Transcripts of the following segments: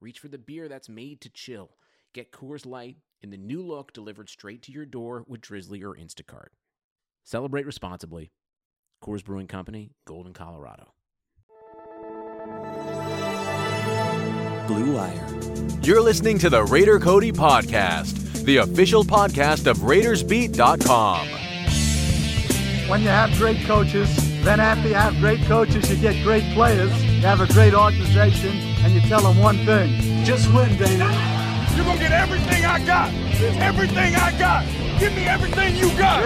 reach for the beer that's made to chill. Get Coors Light in the new look delivered straight to your door with Drizly or Instacart. Celebrate responsibly. Coors Brewing Company, Golden, Colorado. Blue Wire. You're listening to the Raider Cody Podcast, the official podcast of RaidersBeat.com. When you have great coaches, then after you have great coaches, you get great players, you have a great organization, and you tell them one thing just win, Dana. You're gonna get everything I got. Everything I got. Give me everything you got.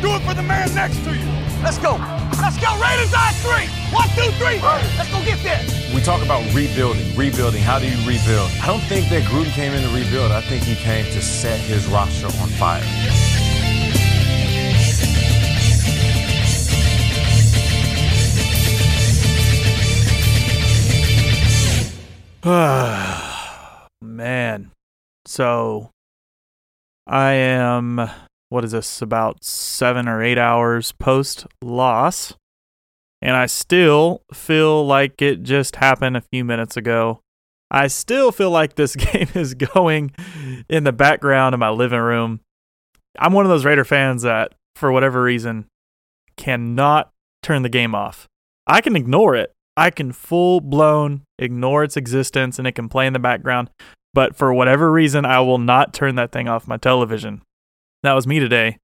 Do it for the man next to you. Let's go. Let's go. Raiders on three. One, two, three. Let's go get this. We talk about rebuilding, rebuilding. How do you rebuild? I don't think that Gruden came in to rebuild. I think he came to set his roster on fire. Man. So I am what is this about 7 or 8 hours post loss and I still feel like it just happened a few minutes ago. I still feel like this game is going in the background in my living room. I'm one of those Raider fans that for whatever reason cannot turn the game off. I can ignore it. I can full blown ignore its existence and it can play in the background. But for whatever reason, I will not turn that thing off my television. That was me today.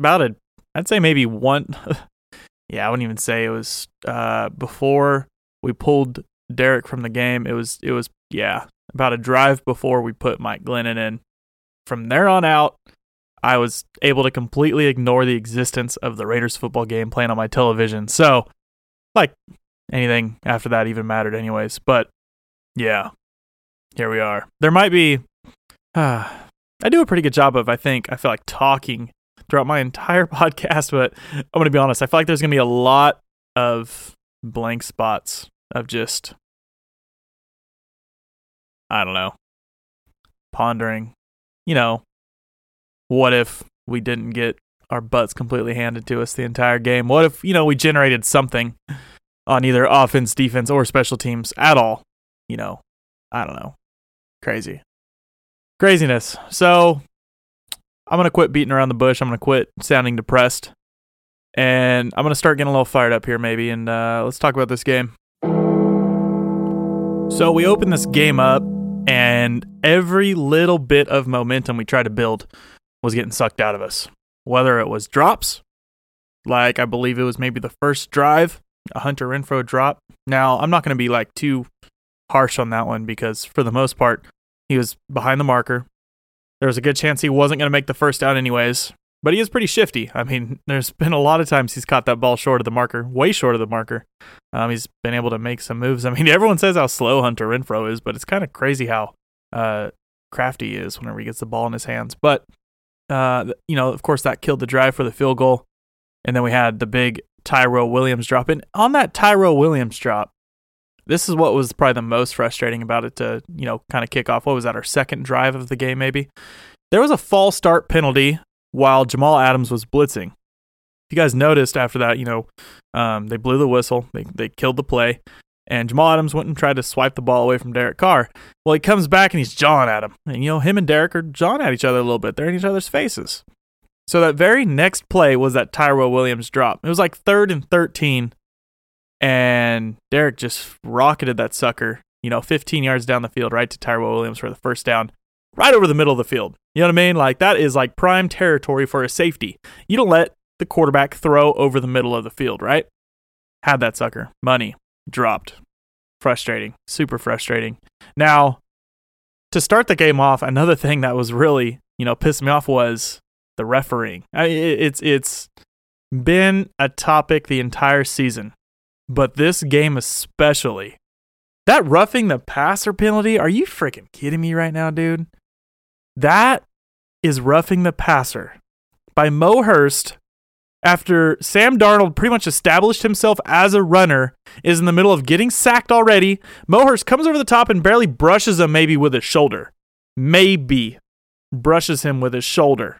About a, I'd say maybe one, yeah, I wouldn't even say it was uh, before we pulled Derek from the game. It was, it was, yeah, about a drive before we put Mike Glennon in. From there on out, I was able to completely ignore the existence of the Raiders football game playing on my television. So, like, anything after that even mattered, anyways. But yeah, here we are. There might be. Uh, I do a pretty good job of, I think, I feel like talking throughout my entire podcast, but I'm going to be honest. I feel like there's going to be a lot of blank spots of just, I don't know, pondering, you know, what if we didn't get our butts completely handed to us the entire game? What if, you know, we generated something on either offense, defense, or special teams at all? You know, I don't know. Crazy. Craziness. So I'm going to quit beating around the bush. I'm going to quit sounding depressed. And I'm going to start getting a little fired up here, maybe. And uh, let's talk about this game. So we open this game up, and every little bit of momentum we tried to build was getting sucked out of us. Whether it was drops, like I believe it was maybe the first drive, a Hunter Renfrow drop. Now, I'm not going to be like too harsh on that one because for the most part, he was behind the marker. There was a good chance he wasn't going to make the first down anyways, but he is pretty shifty. I mean, there's been a lot of times he's caught that ball short of the marker, way short of the marker. Um, he's been able to make some moves. I mean, everyone says how slow Hunter Renfrow is, but it's kind of crazy how uh, crafty he is whenever he gets the ball in his hands. But, uh, you know, of course, that killed the drive for the field goal. And then we had the big Tyrell Williams drop. And on that Tyrell Williams drop, this is what was probably the most frustrating about it to, you know, kind of kick off. What was that, our second drive of the game, maybe? There was a false start penalty while Jamal Adams was blitzing. If you guys noticed after that, you know, um, they blew the whistle, they, they killed the play, and Jamal Adams went and tried to swipe the ball away from Derek Carr. Well, he comes back and he's jawing at him. And, you know, him and Derek are jawing at each other a little bit. They're in each other's faces. So that very next play was that Tyrell Williams drop. It was like third and 13 and Derek just rocketed that sucker, you know, 15 yards down the field, right to Tyrell Williams for the first down, right over the middle of the field. You know what I mean? Like that is like prime territory for a safety. You don't let the quarterback throw over the middle of the field, right? Had that sucker. Money dropped. Frustrating. Super frustrating. Now, to start the game off, another thing that was really, you know, pissed me off was the refereeing. I, it's it's been a topic the entire season but this game especially That roughing the passer penalty, are you freaking kidding me right now, dude? That is roughing the passer by Mo Hurst after Sam Darnold pretty much established himself as a runner, is in the middle of getting sacked already. Mo Hurst comes over the top and barely brushes him maybe with his shoulder. Maybe brushes him with his shoulder.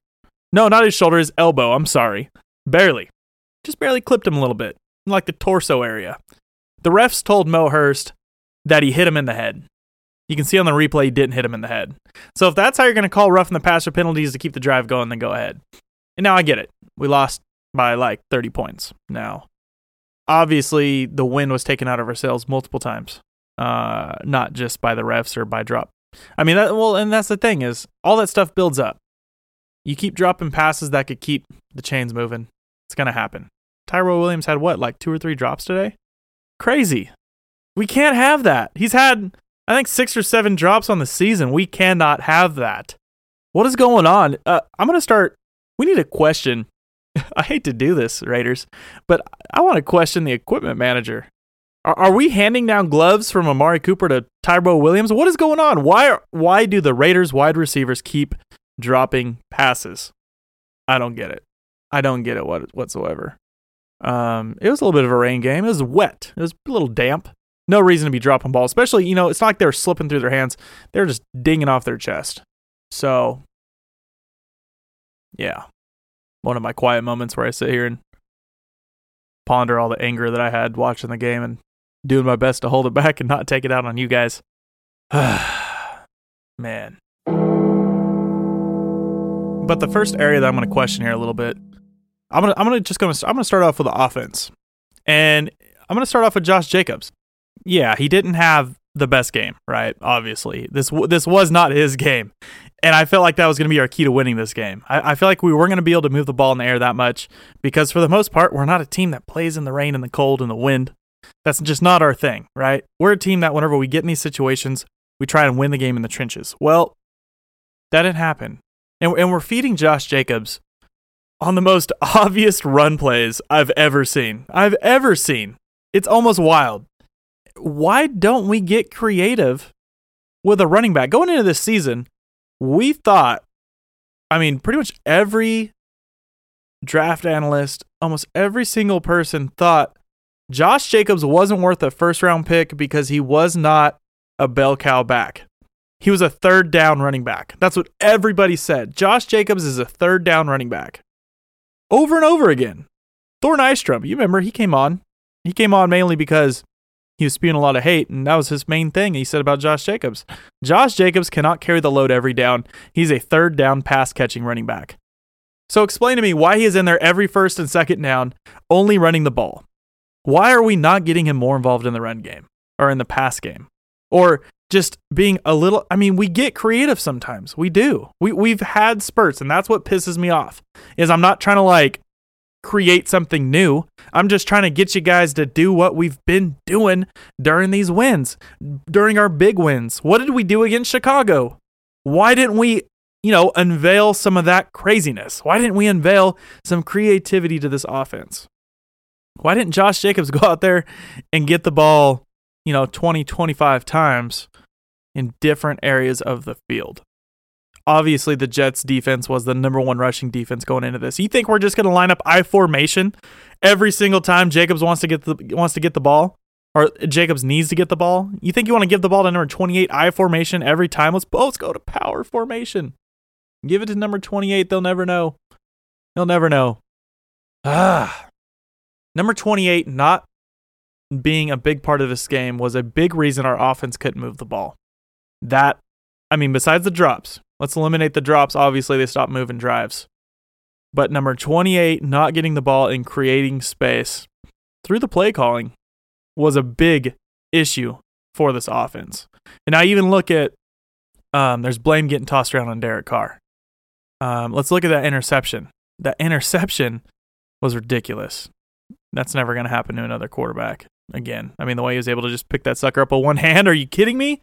No, not his shoulder, his elbow. I'm sorry. Barely. Just barely clipped him a little bit, like the torso area. The refs told Mo Hurst that he hit him in the head. You can see on the replay he didn't hit him in the head. So if that's how you're going to call roughing the passer penalties to keep the drive going, then go ahead. And now I get it. We lost by like 30 points. Now, obviously, the win was taken out of our sails multiple times, uh, not just by the refs or by drop. I mean, that, well, and that's the thing is all that stuff builds up. You keep dropping passes that could keep the chains moving. It's going to happen. Tyrell Williams had what, like two or three drops today? Crazy. We can't have that. He's had, I think, six or seven drops on the season. We cannot have that. What is going on? Uh, I'm going to start. We need a question I hate to do this, Raiders, but I want to question the equipment manager. Are, are we handing down gloves from Amari Cooper to Tyrell Williams? What is going on? Why are, why do the Raiders wide receivers keep dropping passes? I don't get it. I don't get it what, whatsoever. Um, it was a little bit of a rain game. It was wet. It was a little damp. No reason to be dropping balls, especially you know it's not like they were slipping through their hands. They're just dinging off their chest. So, yeah, one of my quiet moments where I sit here and ponder all the anger that I had watching the game and doing my best to hold it back and not take it out on you guys. Man. But the first area that I'm going to question here a little bit, I'm going to I'm going to just going to I'm going to start off with the offense. And I'm going to start off with Josh Jacobs. Yeah, he didn't have the best game, right? Obviously. This this was not his game and I felt like that was going to be our key to winning this game. I, I feel like we weren't going to be able to move the ball in the air that much because, for the most part, we're not a team that plays in the rain and the cold and the wind. That's just not our thing, right? We're a team that whenever we get in these situations, we try and win the game in the trenches. Well, that didn't happen. And, and we're feeding Josh Jacobs on the most obvious run plays I've ever seen. I've ever seen. It's almost wild. Why don't we get creative with a running back? Going into this season, we thought, I mean, pretty much every draft analyst, almost every single person thought Josh Jacobs wasn't worth a first round pick because he was not a bell cow back. He was a third down running back. That's what everybody said. Josh Jacobs is a third down running back. Over and over again. Thor Nystrom, you remember he came on. He came on mainly because he was spewing a lot of hate, and that was his main thing he said about Josh Jacobs. Josh Jacobs cannot carry the load every down. He's a third down pass catching running back. So explain to me why he is in there every first and second down, only running the ball. Why are we not getting him more involved in the run game or in the pass game? Or just being a little I mean, we get creative sometimes. We do. We we've had spurts and that's what pisses me off. Is I'm not trying to like create something new. I'm just trying to get you guys to do what we've been doing during these wins, during our big wins. What did we do against Chicago? Why didn't we, you know, unveil some of that craziness? Why didn't we unveil some creativity to this offense? Why didn't Josh Jacobs go out there and get the ball, you know, 20, 25 times in different areas of the field? obviously the Jets defense was the number one rushing defense going into this. You think we're just going to line up I formation every single time Jacobs wants to get the wants to get the ball or Jacobs needs to get the ball? You think you want to give the ball to number 28 I formation every time? Let's both go to power formation. Give it to number 28, they'll never know. They'll never know. Ah. Number 28 not being a big part of this game was a big reason our offense couldn't move the ball. That I mean, besides the drops, Let's eliminate the drops. Obviously, they stop moving drives. But number 28, not getting the ball and creating space through the play calling was a big issue for this offense. And I even look at um, there's blame getting tossed around on Derek Carr. Um, let's look at that interception. That interception was ridiculous. That's never going to happen to another quarterback again. I mean, the way he was able to just pick that sucker up with one hand. Are you kidding me?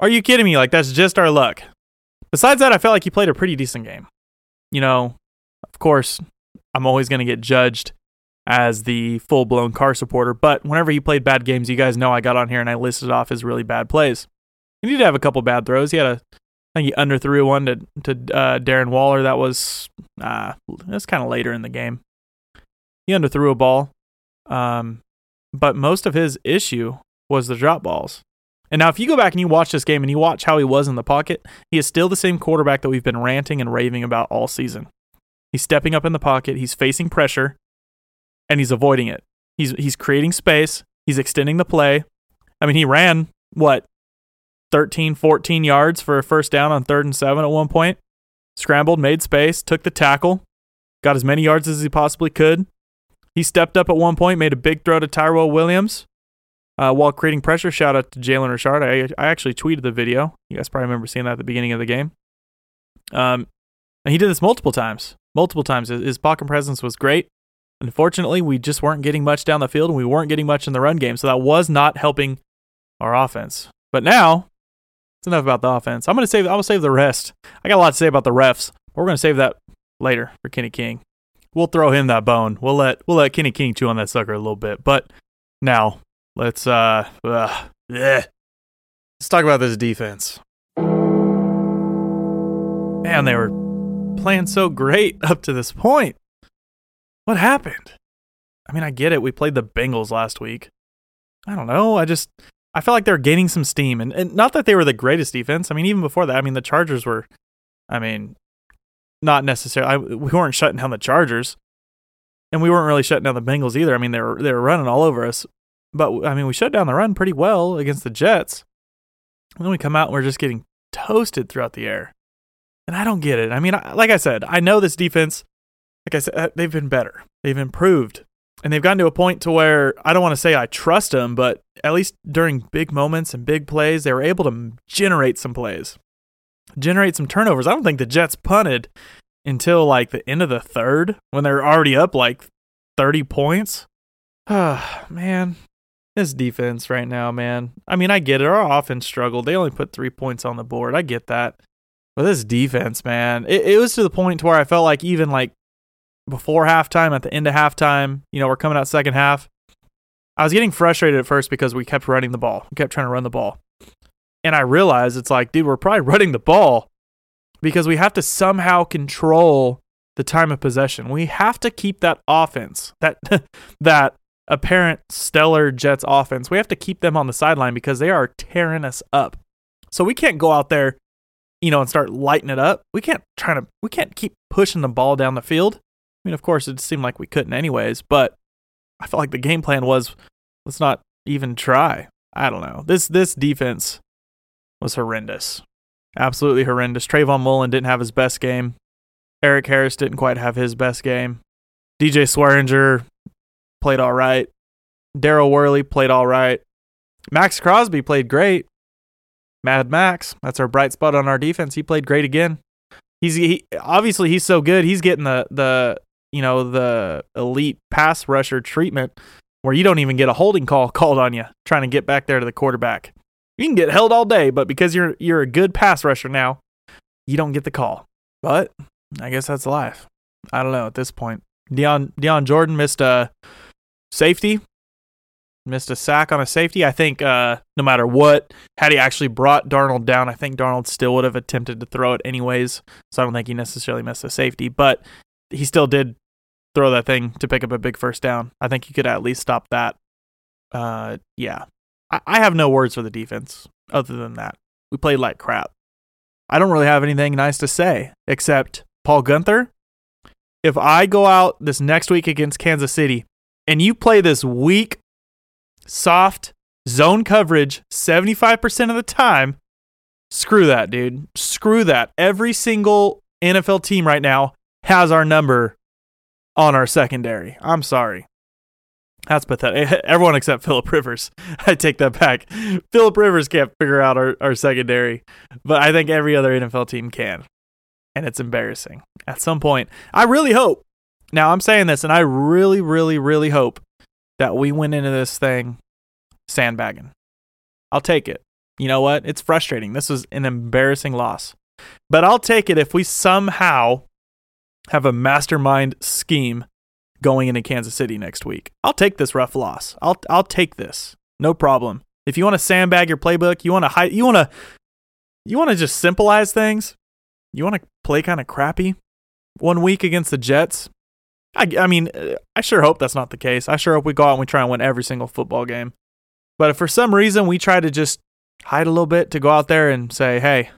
Are you kidding me? Like, that's just our luck. Besides that, I felt like he played a pretty decent game. You know, of course, I'm always going to get judged as the full blown Carr supporter. But whenever he played bad games, you guys know I got on here and I listed off his really bad plays. He did have a couple bad throws. He had a, I think he underthrew one to to uh, Darren Waller. That was uh, that's kind of later in the game. He underthrew a ball, um, but most of his issue was the drop balls. And now, if you go back and you watch this game and you watch how he was in the pocket, he is still the same quarterback that we've been ranting and raving about all season. He's stepping up in the pocket, he's facing pressure, and he's avoiding it. He's he's creating space, he's extending the play. I mean, he ran what 13, 14 yards for a first down on third and seven at one point. Scrambled, made space, took the tackle, got as many yards as he possibly could. He stepped up at one point, made a big throw to Tyrell Williams uh, while creating pressure. Shout out to Jalen Richard. I, I actually tweeted the video. You guys probably remember seeing that at the beginning of the game. Um, and he did this multiple times. Multiple times. His, his pocket presence was great. Unfortunately, we just weren't getting much down the field and we weren't getting much in the run game. So that was not helping our offense. But now, it's enough about the offense. I'm gonna save I'm gonna save the rest. I got a lot to say about the refs. But we're gonna save that later for Kenny King. We'll throw him that bone. We'll let we'll let Kenny King chew on that sucker a little bit. But now let's uh, uh yeah. Let's talk about this defense. Man, they were playing so great up to this point. What happened? I mean, I get it. We played the Bengals last week. I don't know. I just I felt like they were gaining some steam, and, and not that they were the greatest defense. I mean, even before that, I mean, the Chargers were. I mean, not necessarily. I, we weren't shutting down the Chargers, and we weren't really shutting down the Bengals either. I mean, they were they were running all over us, but I mean, we shut down the run pretty well against the Jets. And then we come out and we're just getting toasted throughout the air, and I don't get it. I mean, like I said, I know this defense. Like I said, uh, they've been better. They've improved, and they've gotten to a point to where I don't want to say I trust them, but at least during big moments and big plays, they were able to generate some plays generate some turnovers. I don't think the Jets punted until like the end of the third when they're already up like 30 points. Ah, man. This defense right now, man. I mean, I get it. Our offense struggled. They only put three points on the board. I get that. But this defense, man, it, it was to the point to where I felt like even like before halftime, at the end of halftime, you know, we're coming out second half. I was getting frustrated at first because we kept running the ball. We kept trying to run the ball. And I realized it's like, dude, we're probably running the ball because we have to somehow control the time of possession. We have to keep that offense, that that apparent stellar Jets offense. We have to keep them on the sideline because they are tearing us up. So we can't go out there, you know, and start lighting it up. We can't try to we can't keep pushing the ball down the field. I mean, of course, it seemed like we couldn't anyways, but I felt like the game plan was let's not even try. I don't know. This this defense was horrendous. Absolutely horrendous. Trayvon Mullen didn't have his best game. Erik Harris didn't quite have his best game. DJ Swearinger played all right. Daryl Worley played all right. Maxx Crosby played great. Mad Max, that's our bright spot on our defense. He played great again. He's he, obviously he's so good. He's getting the the you know the elite pass rusher treatment where you don't even get a holding call called on you trying to get back there to the quarterback. You can get held all day, but because you're you're a good pass rusher now, you don't get the call. But I guess that's life. I don't know at this point. Dion Dion Jordan missed a safety, missed a sack on a safety. I think uh, no matter what, had he actually brought Darnold down, I think Darnold still would have attempted to throw it anyways. So I don't think he necessarily missed a safety, but he still did throw that thing to pick up a big first down. I think he could at least stop that. Uh, yeah, I, have no words for the defense other than that. We played like crap. I don't really have anything nice to say except Paul Guenther. If I go out this next week against Kansas City and you play this weak, soft zone coverage 75% of the time, screw that, dude. Screw that. Every single NFL team right now has our number on our secondary. I'm sorry. That's pathetic. Everyone except Philip Rivers. I take that back. Philip Rivers can't figure out our, our secondary, but I think every other NFL team can. And it's embarrassing. At some point, I really hope. Now, I'm saying this, and I really, really, really hope that we went into this thing sandbagging. I'll take it. You know what? It's frustrating. This was an embarrassing loss. But I'll take it if we somehow have a mastermind scheme going into Kansas City next week. I'll take this rough loss. I'll I'll take this. No problem. If you want to sandbag your playbook, you want to hide, you want to you want to just simplize things. You want to play kind of crappy one week against the Jets. I, I mean, I sure hope that's not the case. I sure hope we go out and we try and win every single football game. But if for some reason we try to just hide a little bit to go out there and say, hey,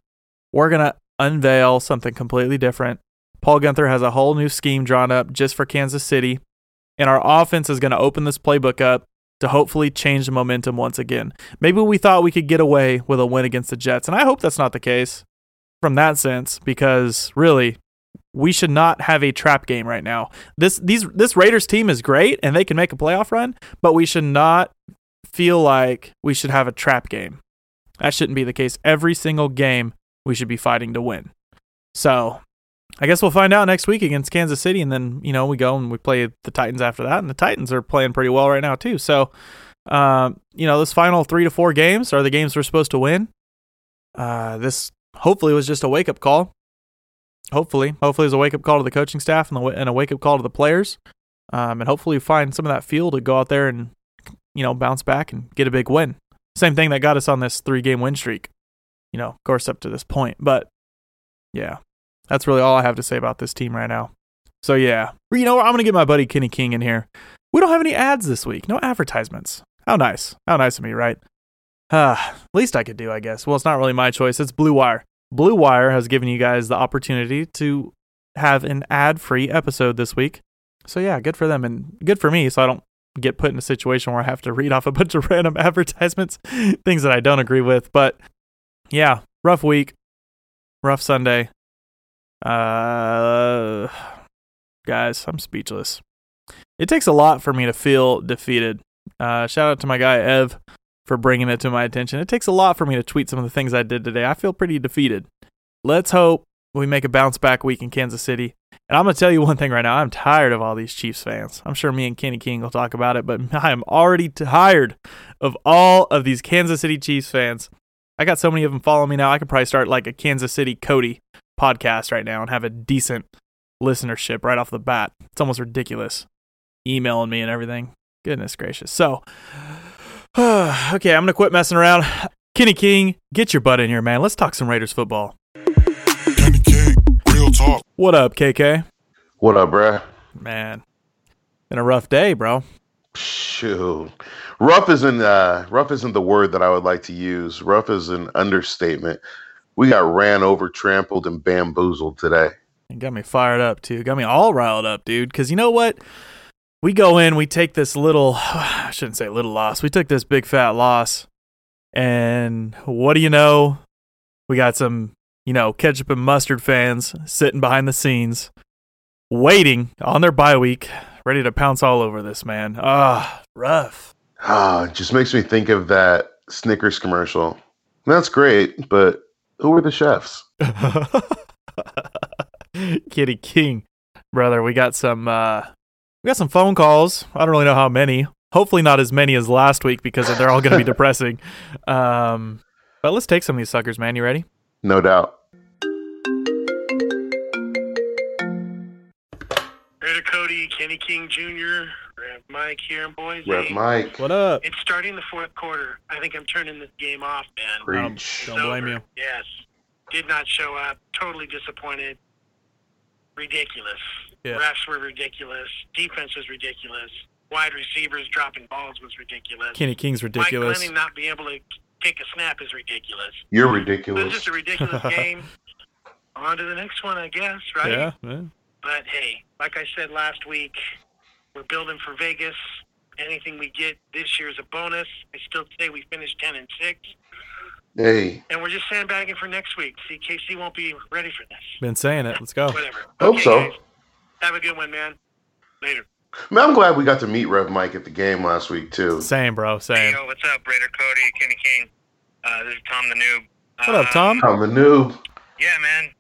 we're going to unveil something completely different. Paul Guenther has a whole new scheme drawn up just for Kansas City, and our offense is going to open this playbook up to hopefully change the momentum once again. Maybe we thought we could get away with a win against the Jets, and I hope that's not the case from that sense because really we should not have a trap game right now. This these this Raiders team is great and they can make a playoff run, but we should not feel like we should have a trap game. That shouldn't be the case. Every single game we should be fighting to win. So I guess we'll find out next week against Kansas City, and then you know we go and we play the Titans after that, and the Titans are playing pretty well right now too. So, um, you know, this final three to four games are the games we're supposed to win. Uh, this hopefully was just a wake up call. Hopefully, hopefully, it a wake up call to the coaching staff and, the, and a wake up call to the players, um, and hopefully find some of that feel to go out there and you know bounce back and get a big win. Same thing that got us on this three game win streak. You know, of course, up to this point, but yeah, that's really all I have to say about this team right now. So yeah, you know, I'm gonna get my buddy Kenny King in here. We don't have any ads this week. No advertisements. How nice. How nice of me, right? Uh, least I could do, I guess. Well, it's not really my choice. It's Blue Wire. Blue Wire has given you guys the opportunity to have an ad-free episode this week. So yeah, good for them and good for me. So I don't get put in a situation where I have to read off a bunch of random advertisements, things that I don't agree with. But yeah, rough week, rough Sunday. Uh, guys, I'm speechless. It takes a lot for me to feel defeated. Uh, shout out to my guy Ev for bringing it to my attention. It takes a lot for me to tweet some of the things I did today. I feel pretty defeated. Let's hope we make a bounce back week in Kansas City. And I'm going to tell you one thing right now. I'm tired of all these Chiefs fans. I'm sure me and Kenny King will talk about it, but I am already tired of all of these Kansas City Chiefs fans. I got so many of them following me now. I could probably start like a Kansas City Cody podcast right now and have a decent listenership right off the bat. It's almost ridiculous. Emailing me and everything. Goodness gracious. So, okay, I'm going to quit messing around. Kenny King, get your butt in here, man. Let's talk some Raiders football. Kenny King, real talk. What up, KK? What up, bruh? Man, been a rough day, bro. Shoot, rough isn't uh, rough isn't the word that I would like to use. Rough is an understatement. We got ran over, trampled, and bamboozled today. It got me fired up too. Got me all riled up, dude. Because you know what? We go in, we take this little, I shouldn't say little loss. We took this big fat loss, and what do you know? We got some, you know, ketchup and mustard fans sitting behind the scenes, waiting on their bye week, ready to pounce all over this man. Ah, rough. Ah, just makes me think of that Snickers commercial. That's great, but who were the chefs? Kitty King, brother. We got some uh we got some phone calls. I don't really know how many. Hopefully not as many as last week because they're all going to be depressing. Um but let's take some of these suckers, man. You ready? No doubt. Raider Cody, Kenny King Jr., Rev Mike here in Boise. Rev Mike. What up? It's starting the fourth quarter. I think I'm turning this game off, man. Preach. Don't blame over. you. Yes. Did not show up. Totally disappointed. Ridiculous. Yeah. Refs were ridiculous. Defense was ridiculous. Wide receivers dropping balls was ridiculous. Kenny King's Mike ridiculous. Glennon not being able to take a snap is ridiculous. You're It was ridiculous. just a ridiculous game. On to the next one, I guess, right? Yeah, yeah. But hey, like I said last week, we're building for Vegas. Anything we get this year is a bonus. I still say we finished ten and six, Hey, and we're just sandbagging for next week. See, KC won't be ready for this. Been saying it. Let's go. Whatever. Hope Okay, so. guys. Have a good one, man. Later. man, I'm glad we got to meet Rev Mike at the game last week too. Same, bro. Same. Yo, what's up, Raider Cody, Kenny King? Uh, this is Tom the Noob. What up, Tom? I'm a noob. Yeah, man.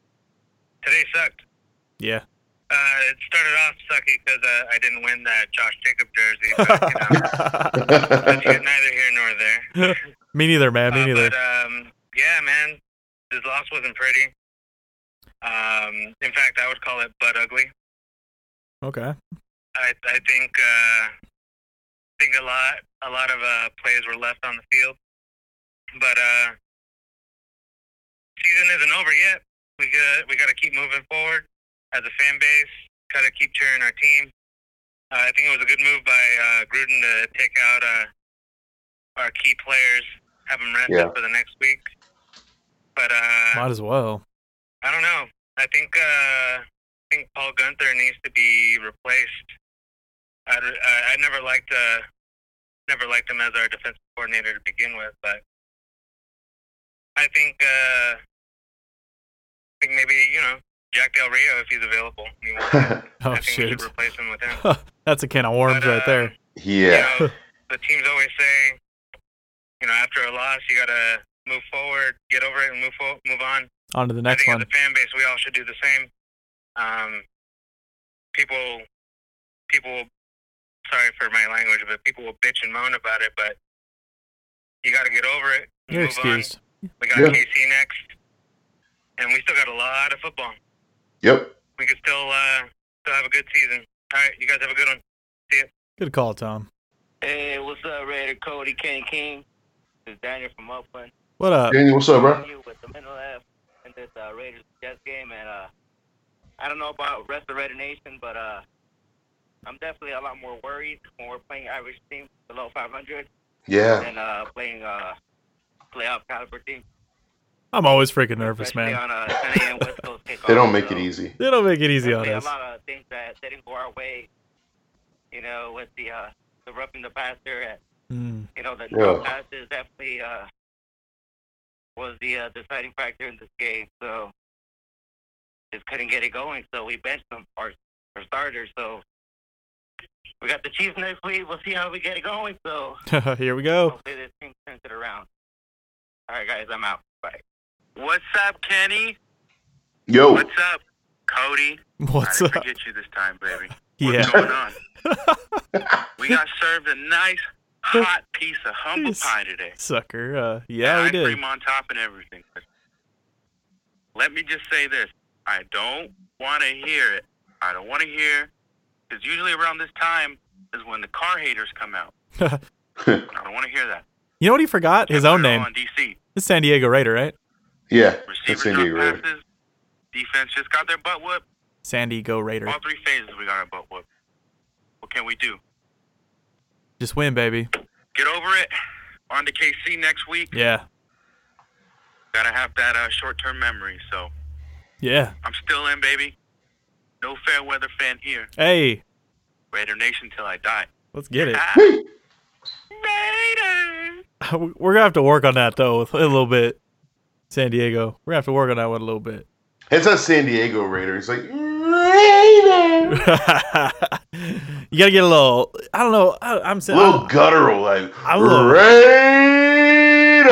Today sucked. Yeah. Uh, it started off sucky because uh, I didn't win that Josh Jacob jersey, but you know, that's neither here nor there. Me neither, man. Me Uh, neither. But um, yeah, man, his loss wasn't pretty. Um, in fact, I would call it butt ugly. Okay. I I think uh, think a lot a lot of uh, plays were left on the field, but uh, season isn't over yet. We got we got to keep moving forward as a fan base. Got to keep cheering our team. Uh, I think it was a good move by uh, Gruden to take out uh, our key players, have them rested Yeah. for the next week. But uh, Might as well. I don't know. I think uh, I think Paul Guenther needs to be replaced. I, I, I never liked uh, never liked him as our defensive coordinator to begin with, but I think uh, I think maybe you know Jack Del Rio if he's available. He wants. Oh I think we shit. should replace him with him. That's a can of worms But, right there. um, Yeah. You know, the teams always say, you know, after a loss, you gotta move forward, get over it, and move fo- move on. On to the next I next think one. as a fan base, we all should do the same. Um, people, people, will- sorry for my language, but people will bitch and moan about it, but you got to get over it. and You're move excused. On. We got Yeah. KC next, and we still got a lot of football. Yep. We could still, uh, still have a good season. All right, you guys have a good one. See ya. Good call, Tom. Hey, what's up, Raider Cody King King? This is Daniel from Oakland. What up? Daniel, what's up, bro? With the mental F in this uh, Raiders Jets game, and uh, I don't know about rest of Raider Nation, but uh, I'm definitely a lot more worried when we're playing average teams below 500 Yeah. than uh, playing uh, playoff caliber teams. I'm always freaking nervous, especially man. on a 10 West Coast kickoff. They don't make so it easy. They don't make it easy on us. A lot of things that didn't go our way, you know, with the uh, the roughing the passer at Mm. you know, the Yeah. drop passes definitely uh, was the uh, deciding factor in this game. So just couldn't get it going. So we benched them our, our starters. So we got the Chiefs next week. We'll see how we get it going. So Here we go. hopefully this team turns it around. All right, guys, I'm out. Bye. What's up, Kenny? Yo. What's up, Cody? What's I up? didn't forget you this time, baby. Yeah. What's going on? we got served a nice hot piece of humble Yes. pie today. Sucker. Uh, yeah, we ice did. cream on top and everything. But let me just say this: I don't want to hear it. I don't want to hear because usually around this time is when the Carr haters come out. I don't want to hear that. You know what he forgot? His own name. On DC, It's San Diego Raider, right? Yeah. Receivers San Diego Raider. passes. Defense just got their butt whooped. San Diego Raider. All three phases we got our butt whooped. What can we do? Just win, baby. Get over it. On to KC next week. Yeah. Gotta have that uh, short-term memory. So Yeah. I'm still in, baby. No fair weather fan here. Hey, Raider Nation till I die. let's get it. Raiders. We're gonna have to work on that though, with a little bit. San Diego. We're gonna have to work on that one a little bit. It's a San Diego Raider. It's like Raider. you gotta get a little. I don't know. I, I'm A saying. little guttural, like I'm a little- Raiders.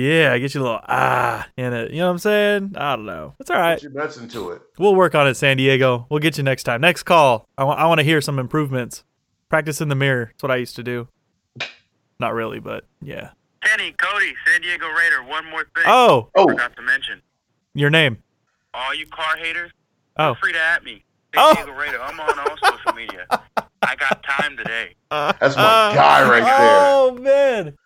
Yeah, I get you a little ah in it. You know what I'm saying? I don't know. It's all right. Put your nuts into it. We'll work on it, San Diego. We'll get you next time. Next call. I want to hear some improvements. Practice in the mirror. That's what I used to do. Not really, but yeah. Kenny, Cody, San Diego Raider. One more thing. Oh, Oh, Forgot to mention. your name. All you Carr haters, Oh, feel free to at me. San Oh. Diego Raider. I'm on all social media. I got time today. that's my guy right there. Oh man,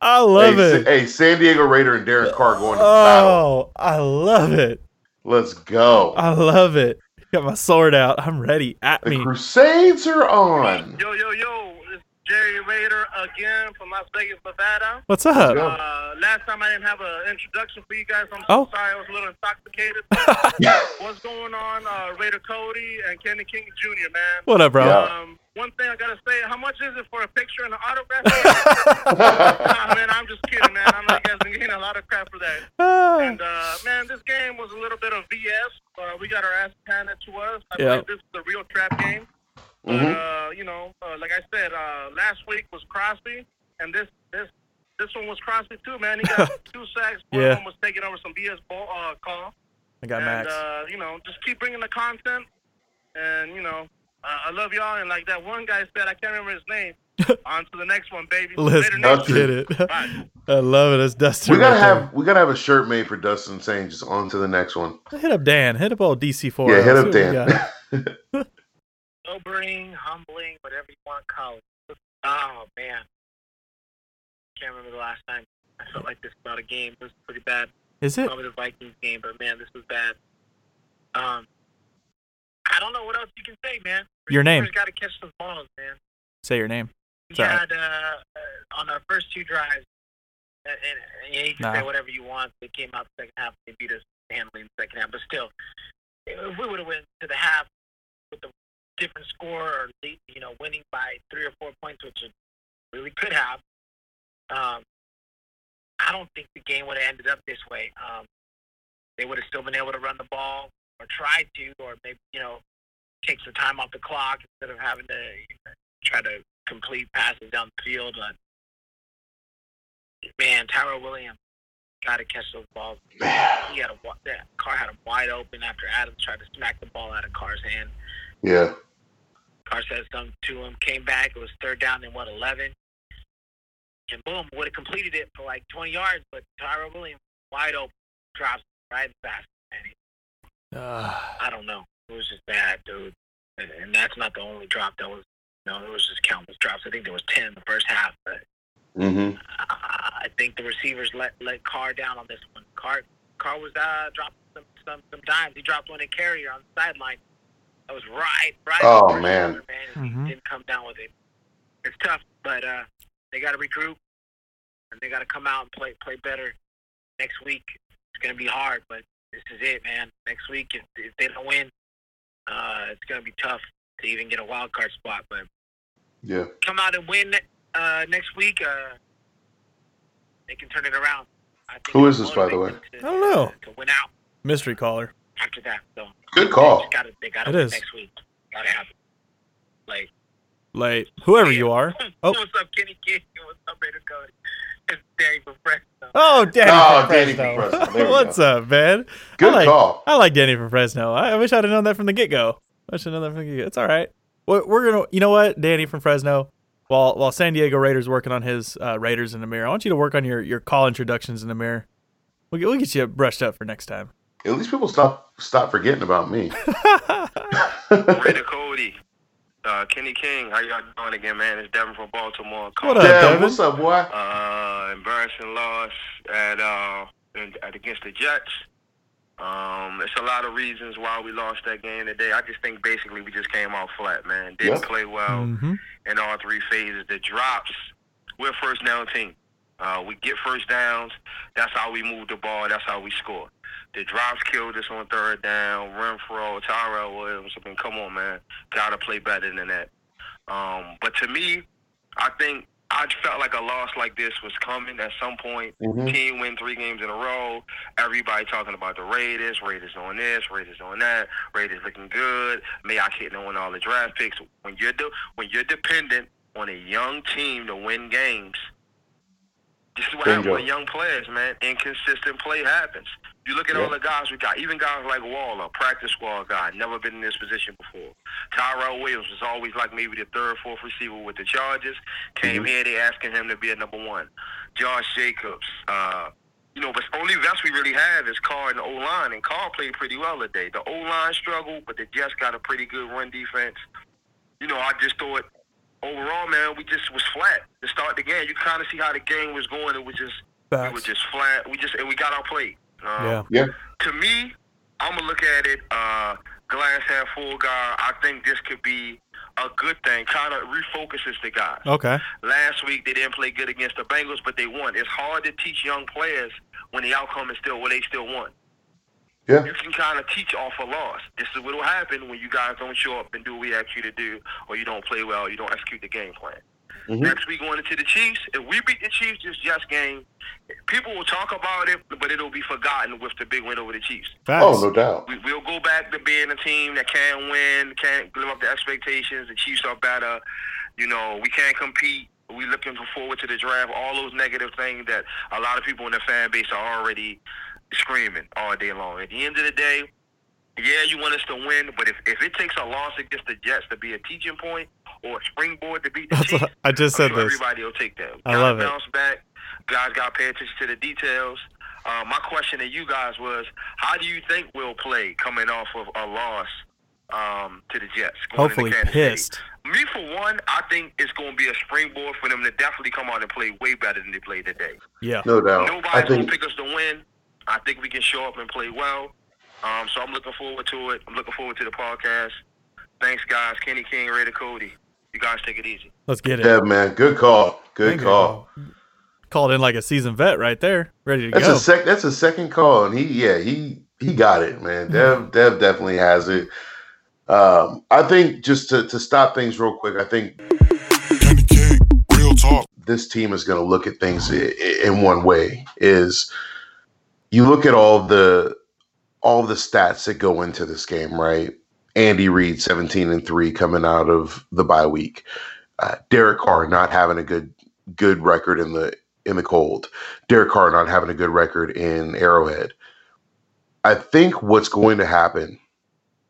I love hey, it. Hey, San Diego Raider and Derek Carr going to battle. Oh, I love it. Let's go. I love it. Got my sword out. I'm ready. At The me. Crusades are on. Yo, yo, yo. It's Jerry Raider again from Las Vegas, Nevada. What's up? Uh, last time I didn't have an introduction for you guys. I'm so Oh. sorry. I was a little intoxicated. What's going on, uh, Raider Cody and Kenny King Jr., man? What up, bro? Yeah. Um, one thing I gotta say, how much is it for a picture and an autograph? nah, man, I'm just kidding, man. I know you guys been getting a lot of crap for that. And uh, man, this game was a little bit of BS. Uh, we got our ass handed to us. I Yeah. believe this is the real trap game. But Mhm. uh, you know, uh, like I said, uh, last week was Crosby, and this this this one was Crosby too, man. He got two sacks. One Yeah. was taking over some BS ball uh, call. I got and Max. uh, you know, just keep bringing the content, and you know, I love y'all. And like that one guy said, I can't remember his name. on to the next one, baby. Let's Later, That's get it. Bye. I love it. It's Dustin. We gotta right there. have we gotta have a shirt made for Dustin saying just on to the next one. Hit up Dan. Hit up old DC4. Yeah, hit up Dan. got. sobering, humbling, whatever you want to call it. Oh man, can't remember the last time I felt like this about a game. It was pretty bad. Is it? Probably the Vikings game, but man, this was bad. Um, I don't know what else you can say, man. Your name. Got to catch those balls, man. Say your name. We It's right. had uh, uh, on our first two drives, and, and, and you can Nah. say whatever you want. They came out the second half. They beat us handily in the second half, but still, if we would have went to the half with a different score or you know winning by three or four points, which it really could have, um, I don't think the game would have ended up this way. Um, they would have still been able to run the ball or tried to, or maybe you know take some time off the clock instead of having to you know, try to complete passes down the field. But man, Tyrell Williams got to catch those balls. Man. He had a that Carr had him wide open after Adams tried to smack the ball out of Carr's hand. Yeah. Carr said something to him, came back. It was third down and what eleven, and boom, would have completed it for like twenty yards. But Tyrell Williams wide open, drops right in the basket. And he, I don't know. It was just bad, dude. And, and that's not the only drop. That was no, it was just countless drops. I think there was ten in the first half, but Mm-hmm. I think the receivers let let Carr down on this one. Carr Carr was uh, dropping some, some some dimes. He dropped one in Carrier on the sideline. That was right, right. Oh, on the man. receiver, man. He didn't come down with it. It's tough, but uh, they got to regroup and they got to come out and play play better next week. It's gonna be hard, but this is it, man. Next week, if, if they don't win, uh, it's gonna be tough to even get a wild card spot. But Yeah. come out and win uh, next week, uh, they can turn it around. I think Who this, by the way? motivate them I don't know. To, to win out Mystery caller. after that, so Good call. They just gotta, they gotta It win is. next week. Gotta have it. Like, Like whoever you are. Oh, what's up, Kenny King? What's up, Raider Cody? It's Danny from Fresno. oh, Danny Oh, from Danny Fresno. from Fresno. What's go. up, man? Good I like, call. I like Danny from Fresno. I, I wish I'd have known that from the get go. I should have known that from the get go. It's all right. We're, we're gonna, you know what, Danny from Fresno. While while San Diego Raiders working on his uh, Raiders in the mirror, I want you to work on your, your call introductions in the mirror. We'll get, we'll get you brushed up for next time. At least people stop stop forgetting about me. Raider Cody, uh, Kenny King, how y'all doing again, man? It's Devin from Baltimore. What up, Devin? what's up, boy? Uh, embarrassing loss at uh in- at against the Jets. Um, there's a lot of reasons why we lost that game today. I just think basically we just came out flat, man. Didn't Yep. play well Mm-hmm. in all three phases. The drops, we're a first down team. Uh, we get first downs. That's how we move the ball. That's how we score. The drops killed us on third down. Renfrow, Tyrell Williams. I mean, come on, man. Gotta play better than that. Um, but to me, I think I felt like a loss like this was coming at some point. Mhm. Team win three games in a row. Everybody talking about the Raiders. Raiders doing this. Raiders doing that. Raiders looking good. Mayock hitting on all the draft picks. When you're de- when you're dependent on a young team to win games, this is what happens with young players, man. Inconsistent play happens. You look at all the guys we got, even guys like Waller, practice squad guy, never been in this position before. Tyrell Williams was always like maybe the third, fourth receiver with the Chargers. Came Mhm. here, they asking him to be a number one. Josh Jacobs, uh, you know, but the only vets we really have is Carr and the O line, and Carr played pretty well today. The O line struggled, but the Jets got a pretty good run defense. You know, I just thought overall, man, we just was flat to start the game. You kind of see how the game was going. It was just we were just flat. We just and we got our plate. Um, Yeah. Yeah. To me, I'm gonna look at it uh, glass half full guy. I think this could be a good thing. Kind of refocuses the guys. Okay. Last week they didn't play good against the Bengals, but they won. It's hard to teach young players when the outcome is still what they still won. Yeah. You can kind of teach off a loss. This is what will happen when you guys don't show up and do what we ask you to do, or you don't play well, you don't execute the game plan. Mhm. Next week going into the Chiefs, if we beat the Chiefs this just game, people will talk about it, but it'll be forgotten with the big win over the Chiefs. Facts. Oh, no doubt. We, we'll go back to being a team that can't win, can't live up to expectations. The Chiefs are better. You know, we can't compete. We looking forward to the draft. All those negative things that a lot of people in the fan base are already screaming all day long. At the end of the day, yeah, you want us to win, but if, if it takes a loss against the Jets to be a teaching point or a springboard to beat the That's Chiefs, what- I just I'm said sure this. everybody will take that. I Gotta love it. bounce back. Guys got to pay attention to the details. Uh, my question to you guys was, how do you think we'll play coming off of a loss um, to the Jets. going Hopefully Kansas City. pissed. Me for one, I think it's going to be a springboard for them to definitely come out and play way better than they played today. Yeah. No doubt. Nobody's I going to pick us to win. I think we can show up and play well. Um, so I'm looking forward to it. I'm looking forward to the podcast. Thanks, guys. Kenny King, Raider Cody. You guys take it easy. Let's get it. yeah, man. Good call. Good Thank you. call. Called in like a seasoned vet right there, ready to That's go. a sec. That's a second call, and he yeah he he got it, man. Dev Dev definitely has it. Um, I think just to to stop things real quick, I think this team is going to look at things i- i- in one way is you look at all the all the stats that go into this game right andy reid 17 and 3 coming out of the bye week uh, derek carr not having a good good record in the in the cold derek carr not having a good record in arrowhead i think what's going to happen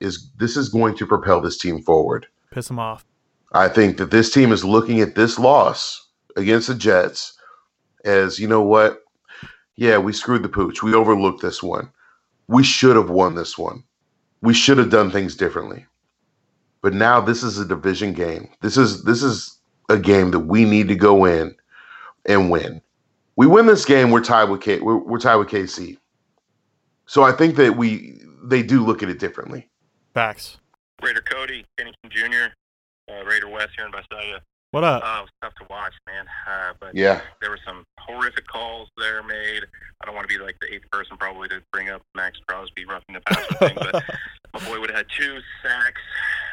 is this is going to propel this team forward Piss him off. I think that this team is looking at this loss against the Jets as, you know what? Yeah, we screwed the pooch. We overlooked this one. We should have won this one. We should have done things differently. But now this is a division game. This is this is a game that we need to go in and win. We win this game, we're tied with K, we're, we're tied with KC. So I think that we they do look at it differently. Facts. Raider Cody, Kenny King Jr., uh, Raider West here in Visalia. What up? Uh, it was tough to watch, man. Uh, but Yeah. there were some horrific calls there made. I don't want to be like the eighth person probably to bring up Maxx Crosby roughing the passer thing, but my boy would have had two sacks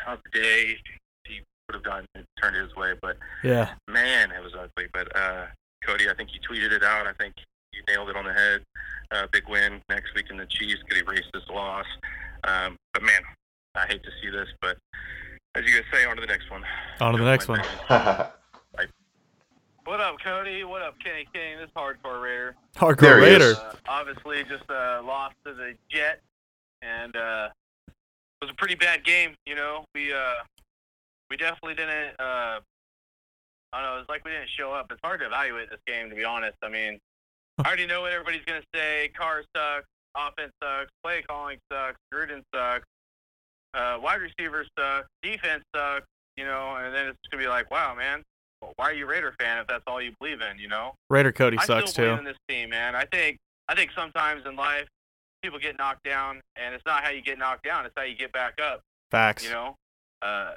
of the day. He would have gotten it turned his way, but Yeah. man, it was ugly. But uh, Cody, I think you tweeted it out. I think you nailed it on the head. Uh, big win next week in the Chiefs could erase this loss. Um, but man, I hate to see this, but as you guys say, on to the next one. On to the next one. What up, Cody? What up, Kenny King? This is Hardcore Raider. Hardcore There Raider. Uh, obviously, just uh, lost to the Jet, and uh, it was a pretty bad game. You know, we uh, we definitely didn't. Uh, I don't know. It's like we didn't show up. It's hard to evaluate this game, to be honest. I mean, I already know what everybody's gonna say. Carr sucks. Offense sucks. Play calling sucks. Gruden sucks. Uh, wide receivers suck. Defense sucks. You know, and then it's gonna be like, wow, man, why are you a Raider fan if that's all you believe in? You know. Raider Cody I sucks still believe too. in this team, man. I think I think sometimes in life people get knocked down, and it's not how you get knocked down; it's how you get back up. Facts. You know, uh,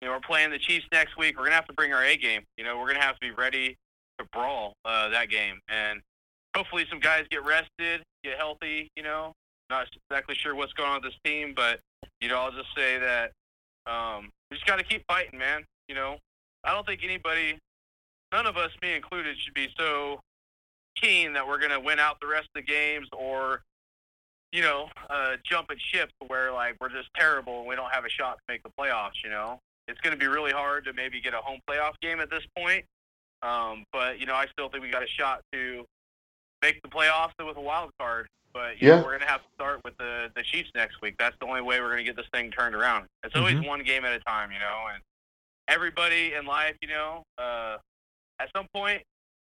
you know, we're playing the Chiefs next week. We're gonna have to bring our A game. You know, we're gonna have to be ready to brawl uh, that game, and hopefully some guys get rested, get healthy. You know, not exactly sure what's going on with this team, but you know, I'll just say that um, we just got to keep fighting, man. You know, I don't think anybody, none of us, me included, should be so keen that we're gonna win out the rest of the games or you know, uh, jumping ship to where like we're just terrible and we don't have a shot to make the playoffs. You know, it's going to be really hard to maybe get a home playoff game at this point. Um, but you know, I still think we got a shot to make the playoffs with a wild card. But you Yeah. know, we're to have to start with the the Chiefs next week. That's the only way we're to get this thing turned around. It's always Mhm. one game at a time, you know. And everybody in life, you know, uh, at some point,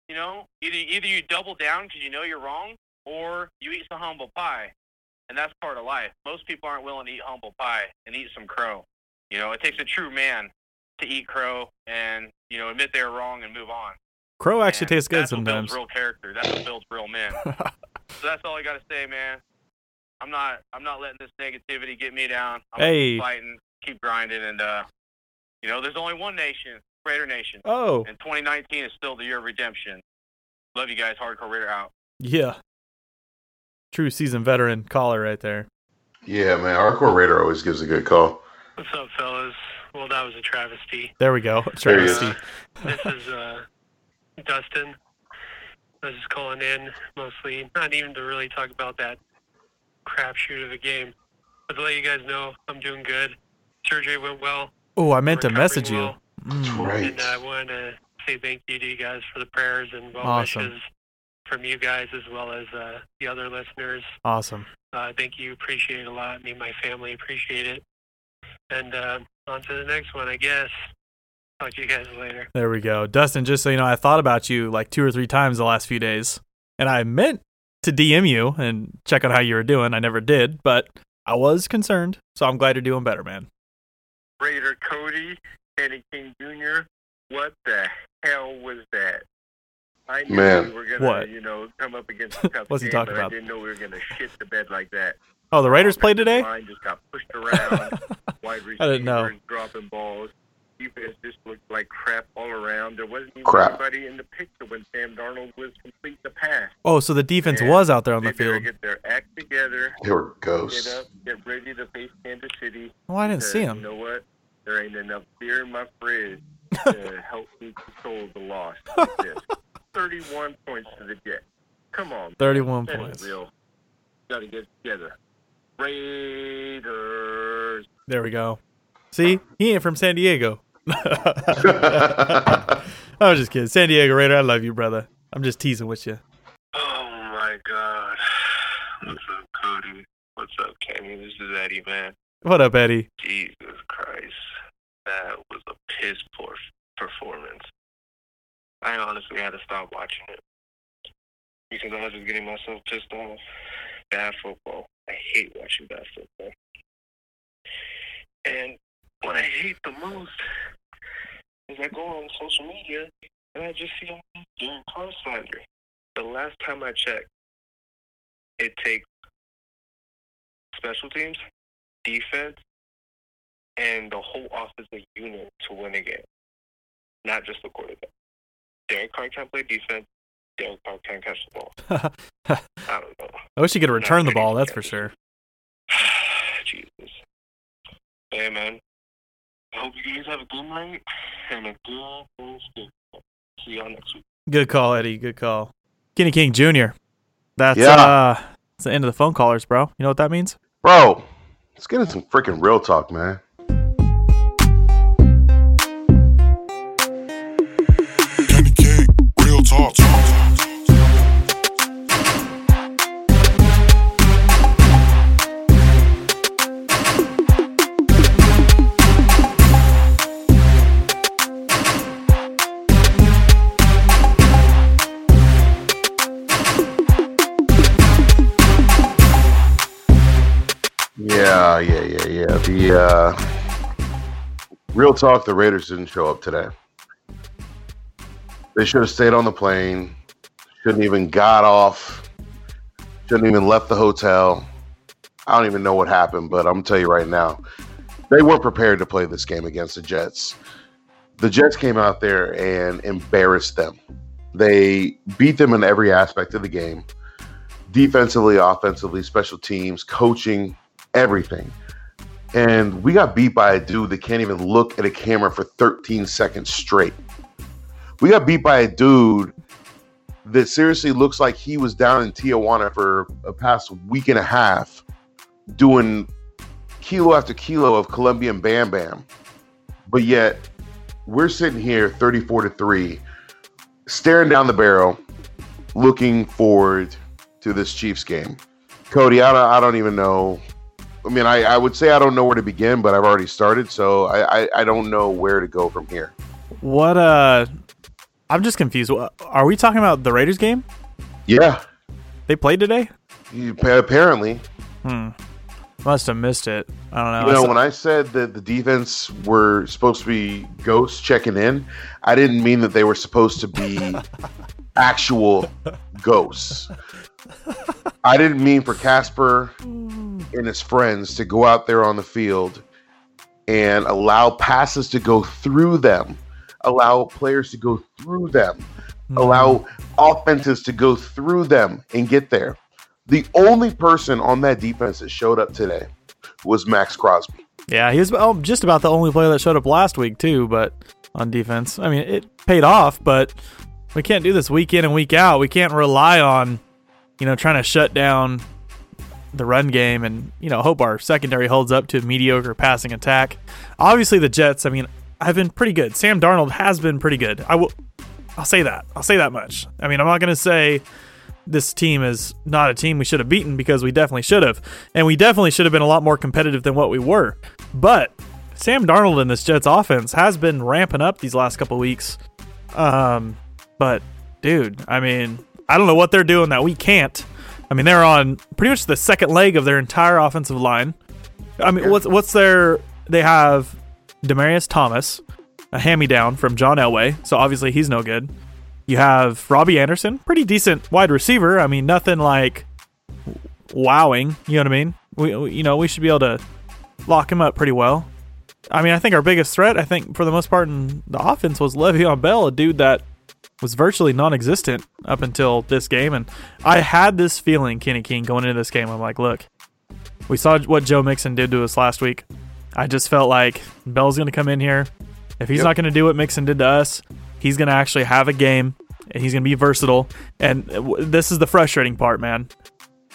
you know, either either you double down because you know you're wrong, or you eat some humble pie, and that's part of life. Most people aren't willing to eat humble pie and eat some crow. You know, it takes a true man to eat crow and you know admit they're wrong and move on. Crow actually tastes good That's what builds real character. That's what builds real men. so that's all I got to say, man. I'm not I'm not letting this negativity get me down. I'm gonna Hey. keep fighting, keep grinding, and uh, you know, there's only one nation, Raider Nation. Oh. And 2019 is still the year of redemption. Love you guys, Hardcore Raider out. Yeah. True season veteran caller right there. Yeah, man. Hardcore Raider always gives a good call. What's up, fellas? Well, that was a travesty. There we go. There he is. Travesty. This is uh, Dustin. I was just calling in mostly, not even to really talk about that crapshoot of a game, but to let you guys know I'm doing good. Surgery went well. Oh, I meant to Recovering message you. well. Mm. And I want to say thank you to you guys for the prayers and well Awesome. wishes from you guys as well as uh, the other listeners. Awesome. Uh, thank you. Appreciate it a lot. Me and my family appreciate it. And uh, on to the next one, I guess. Talk to you guys later. There we go. Dustin, just so you know, I thought about you like two or three times the last few days. And I meant to DM you and check out how you were doing. I never did, but I was concerned. So I'm glad you're doing better, man. Raider Cody, Kenny King Jr. What the hell was that? I knew Man. we were gonna, What? you know, come up against a tough What's he game, talking but about? I didn't know we were gonna shit the bed like that. Oh, the Raiders played today? Line just got pushed around. Wide receivers I didn't know. dropping balls. Defense just looked like crap all around. There wasn't even Crap. anybody in the picture when Sam Darnold was complete the pass. Oh, so the defense Yeah. was out there on the field. Get their act together. They were ghosts. Get up, get ready to face Kansas City. Oh, I didn't because, see 'em. You know what? There ain't enough beer in my fridge to help me console the loss. Like this. Thirty-one points to the Jets. Come on. 31 That ain't points. Real. Got to get together. Raiders. There we go. See, he ain't from San Diego. I was just kidding. San Diego Raider, I love you, brother. I'm just teasing with you. Oh my God. What's up, Cody? What's up, Kenny? This is Eddie, man. What up, Eddie? Jesus Christ. That was a piss poor performance. I honestly had to stop watching it because I was just getting myself pissed off. Bad football. I hate watching bad football. And what I hate the most is I go on social media and I just see these Darren Carr slander. The last time I checked, it takes special teams, defense, and the whole offensive unit to win a game, not just the quarterback. Derek Carr can't play defense. Derek Carr can't catch the ball. I don't know. I wish he could Not return the ball, that's for sure. Jesus. Hey, man. I hope you guys have a good night and a good Thursday. See y'all next week. Good call, Eddie. Good call. Kenny King Jr. That's Yeah. uh it's the end of the phone callers, bro. You know what that means? Bro, let's get into some freaking real talk, man. Kenny King, real talk. Yeah, yeah, yeah. The uh, real talk, the Raiders didn't show up today. They should have stayed on the plane. Shouldn't even got off. Shouldn't even left the hotel. I don't even know what happened, but I'm gonna tell you right now, they weren't prepared to play this game against the Jets. The Jets came out there and embarrassed them. They beat them in every aspect of the game defensively, offensively, special teams, coaching, everything. And we got beat by a dude that can't even look at a camera for 13 seconds straight. We got beat by a dude that seriously looks like he was down in Tijuana for a past week and a half doing kilo after kilo of Colombian Bam Bam. But yet, we're sitting here 34 to 3, staring down the barrel, looking forward to this Chiefs game. Cody, I don't, I don't even know. I mean, I, I would say I don't know where to begin, but I've already started, so I, I, I don't know where to go from here. What uh I'm just confused. Are we talking about the Raiders game? Yeah, They played today? you, apparently. Hmm. Must have missed it. I don't know. You I know, saw- when I said that the defense were supposed to be ghosts checking in, I didn't mean that they were supposed to be actual ghosts. I didn't mean for Casper and his friends to go out there on the field and allow passes to go through them, allow players to go through them, hmm. allow offenses to go through them and get there. The only person on that defense that showed up today was Maxx Crosby. Yeah, he was oh, just about the only player that showed up last week too, but on defense. I mean, it paid off, but we can't do this week in and week out. We can't rely on, you know, trying to shut down the run game and, you know, hope our secondary holds up to a mediocre passing attack. Obviously the Jets, I mean, have been pretty good. Sam Darnold has been pretty good. I will I'll say that. I'll say that much. I mean, I'm not to say this team is not a team we should have beaten because we definitely should have. And we definitely should have been a lot more competitive than what we were. But Sam Darnold in this Jets offense has been ramping up these last couple weeks. Um, but dude, I mean, I don't know what they're doing that we can't. I mean, they're on pretty much the second leg of their entire offensive line. I mean, what's what's their they have Demaryius Thomas, a hand me down from John Elway. So obviously he's no good. You have Robbie Anderson, pretty decent wide receiver. I mean, nothing like wowing. You know what I mean? We, we you know we should be able to lock him up pretty well. I mean, I think our biggest threat, I think for the most part in the offense, was Le'Veon Bell, a dude that was virtually non-existent up until this game. And I had this feeling, Kenny King, going into this game. I'm like, look, we saw what Joe Mixon did to us last week. I just felt like Bell's going to come in here. If he's Yep. not going to do what Mixon did to us, he's going to actually have a game and he's going to be versatile. And uh, this is the frustrating part, man.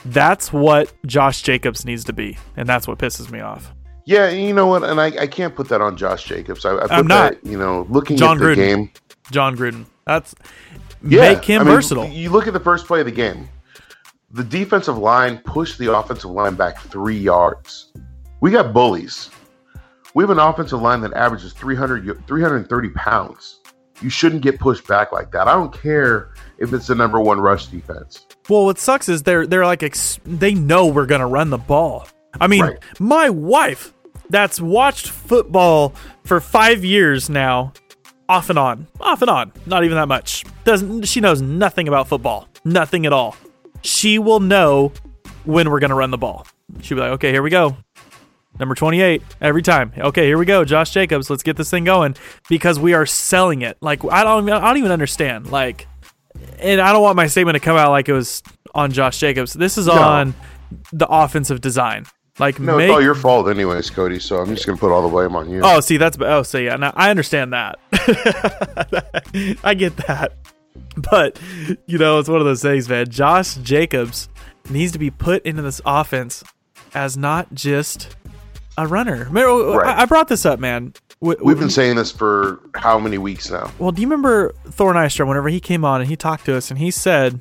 That's what Josh Jacobs needs to be. And that's what pisses me off. Yeah, you know what? And I, I can't put that on Josh Jacobs. I, I put I'm not. that, you know, looking Jon at the Gruden. game. Jon Gruden. That's Yeah, make him I mean, versatile. You look at the first play of the game. The defensive line pushed the offensive line back three yards. We got bullies. We have an offensive line that averages 300, 330 pounds. You shouldn't get pushed back like that. I don't care if it's the number one rush defense. Well, what sucks is they're they're like ex- they know we're gonna run the ball. I mean, my wife, that's watched football for five years now, off and on, off and on, not even that much. Doesn't she knows nothing about football, nothing at all. She will know when we're gonna run the ball. She'll be like, okay, here we go. Number 28 every time. Okay, here we go. Josh Jacobs, let's get this thing going because we are selling it. Like I don't I don't even understand. Like and I don't want my statement to come out like it was on Josh Jacobs. This is No. on the offensive design. Like No, make, it's all your fault, anyways, Cody. So I'm just gonna put all the blame on you. Oh, see, that's oh, so yeah. Now I understand that. I get that, but you know, it's one of those things, man. Josh Jacobs needs to be put into this offense as not just a runner. Remember, Right. I, brought this up, man. We've been saying this for how many weeks now? well, do you remember Thor Nystrom whenever he came on and he talked to us and he said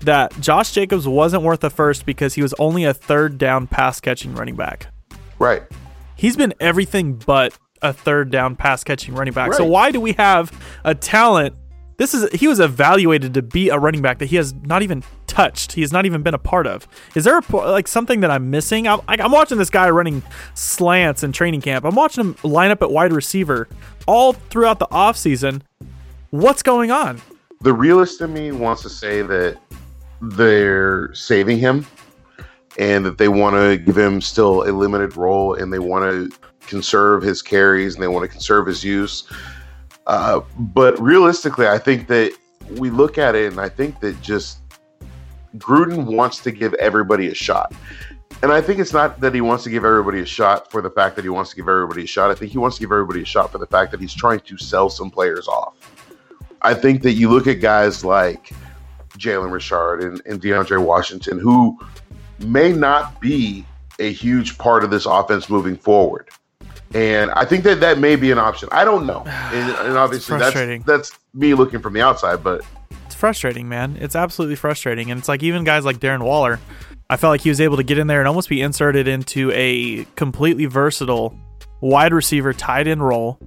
that Josh Jacobs wasn't worth a first because he was only a third down pass catching running back. Right. He's been everything but a third down pass catching running back. So why do we have a talent? This is he was evaluated to be a running back that he has not even touched. He has not even been a part of. Is there a, like something that I'm missing? I'm, I'm watching this guy running slants in training camp. I'm watching him line up at wide receiver all throughout the offseason. What's going on? the realist in me wants to say that they're saving him and that they want to give him still a limited role and they want to conserve his carries and they want to conserve his use. Uh, but realistically, I think that we look at it and I think that just Gruden wants to give everybody a shot. And I think it's not that he wants to give everybody a shot for the fact that he wants to give everybody a shot. I think he wants to give everybody a shot for the fact that he's trying to sell some players off. I think that you look at guys like Jalen Richard and, and DeAndre Washington, who may not be a huge part of this offense moving forward. And I think that that may be an option. I don't know. And, and obviously, that's, frustrating. that's me looking from the outside, but It's frustrating, man. It's absolutely frustrating. And it's like even guys like Darren Waller, I felt like he was able to get in there and almost be inserted into a completely versatile wide receiver tight end role.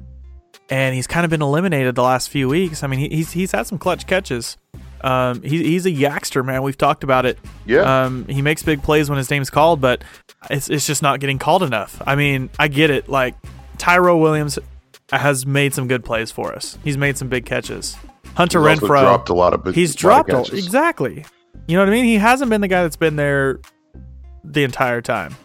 And he's kind of been eliminated the last few weeks. I mean, he's he's had some clutch catches. Um, he, he's a yakster, man. We've talked about it. Yeah. Um, he makes big plays when his name's called, but it's it's just not getting called enough. I mean, I get it. Like Tyrell Williams has made some good plays for us. He's made some big catches. Hunter He's Renfrow dropped a lot of big- He's dropped a, exactly. You know what I mean? He hasn't been the guy that's been there the entire time.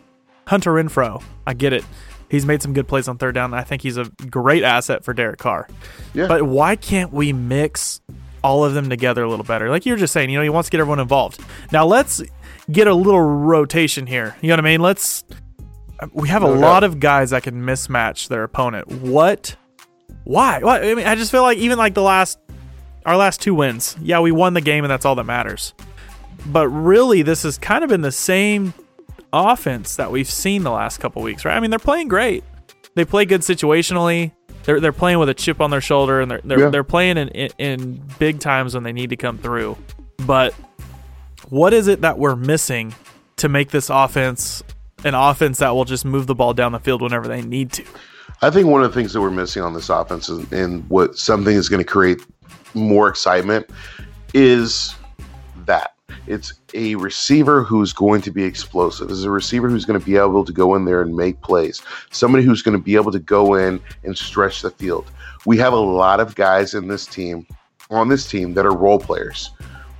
Hunter Renfrow, I get it. He's made some good plays on third down. I think he's a great asset for Derek Carr. Yeah. But why can't we mix all of them together a little better? Like you're just saying, you know, he wants to get everyone involved. Now let's get a little rotation here. You know what I mean? Let's. Uh, we have a lot of guys that can mismatch their opponent. What? Why? What? I mean, I just feel like even like the last, our last two wins. Yeah, we won the game, and that's all that matters. But really, this has kind of been the same offense that we've seen the last couple weeks, right? I mean, they're playing great. They play good situationally. They're they're playing with a chip on their shoulder, and they're they're, Yeah. they're playing in, in in big times when they need to come through. But what is it that we're missing to make this offense an offense that will just move the ball down the field whenever they need to? I think one of the things that we're missing on this offense is, and what something is going to create more excitement is that It's a receiver who's going to be explosive. It's a receiver who's going to be able to go in there and make plays. Somebody who's going to be able to go in and stretch the field. We have a lot of guys in this team, on this team, that are role players.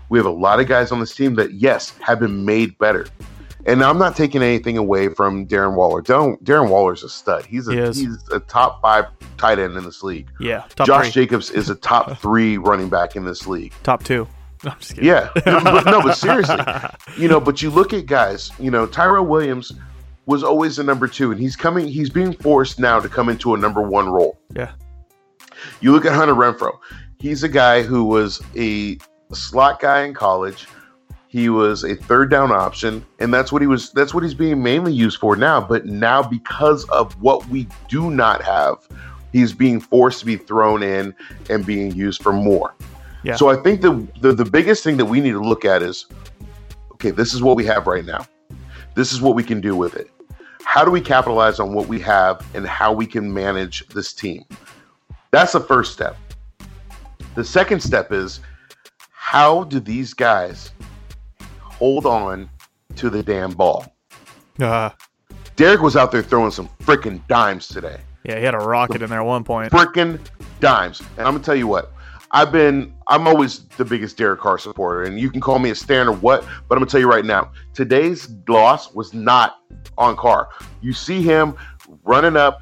We have a lot of guys on this team that, yes, have been made better. And I'm not taking anything away from Darren Waller. Darren, Darren Waller's a stud. He's a He he's a top five tight end in this league. Yeah, top Josh three. Jacobs is a top three running back in this league. Top two. No, I'm just kidding. Yeah, no, but, no, but seriously, you know. But you look at guys. You know, Tyrell Williams was always the number two, and he's coming. He's being forced now to come into a number one role. Yeah. You look at Hunter Renfrow. He's a guy who was a slot guy in college. He was a third down option, and that's what he was. That's what he's being mainly used for now. But now, because of what we do not have, he's being forced to be thrown in and being used for more. Yeah. So I think the, the the biggest thing that we need to look at is, okay, this is what we have right now. This is what we can do with it. How do we capitalize on what we have and how we can manage this team? That's the first step. The second step is how do these guys hold on to the damn ball? Uh, Derek was out there throwing some freaking dimes today. yeah, he had a rocket in there at one point. Freaking dimes. And I'm gonna tell you what, I've been I'm always the biggest Derek Carr supporter, and you can call me a stan or what, but I'm gonna tell you right now, today's loss was not on Carr. You see him running up,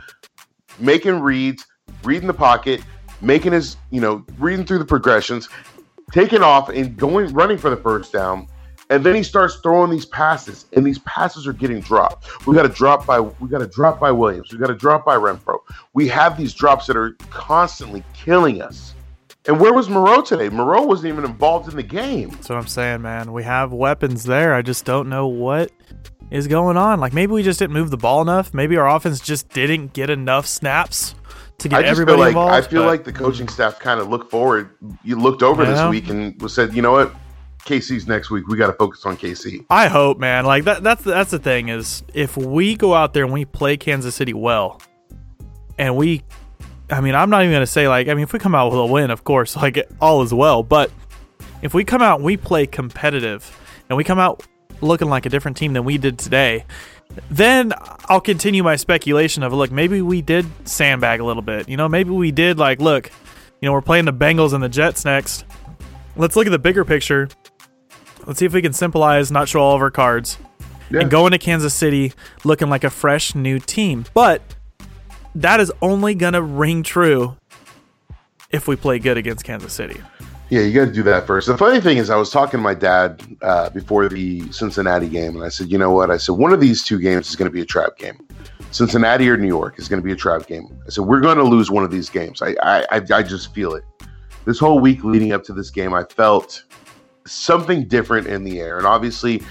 making reads, reading the pocket, making his, you know, reading through the progressions, taking off and going running for the first down. And then he starts throwing these passes, and these passes are getting dropped. We got a drop by we got a drop by Williams. We got a drop by Renfrow. We have these drops that are constantly killing us. And where was Moreau today? Moreau wasn't even involved in the game. That's what I'm saying, man. We have weapons there. I just don't know what is going on. Like maybe we just didn't move the ball enough. Maybe our offense just didn't get enough snaps to get I everybody feel like involved. I feel but- like the coaching staff kind of looked forward. You looked over Yeah. this week and said, you know what, KC's next week. We got to focus on KC. I hope, man. Like that. That's that's the thing is if we go out there and we play Kansas City well, and we, I mean, I'm not even gonna say like, I mean, if we come out with a win, of course, like all is well. But if we come out and we play competitive, and we come out looking like a different team than we did today, then I'll continue my speculation of look, maybe we did sandbag a little bit. You know, maybe we did like look, you know, we're playing the Bengals and the Jets next. Let's look at the bigger picture. Let's see if we can symbolize, not show all of our cards, and go into Kansas City looking like a fresh new team. But that is only gonna ring true if we play good against Kansas City. Yeah, you got to do that first. The funny thing is, I was talking to my dad uh, before the Cincinnati game, and I said, you know what? I said one of these two games is going to be a trap game. Cincinnati or New York is going to be a trap game. I said we're going to lose one of these games. I, I I I just feel it. This whole week leading up to this game, I felt something different in the air, and obviously.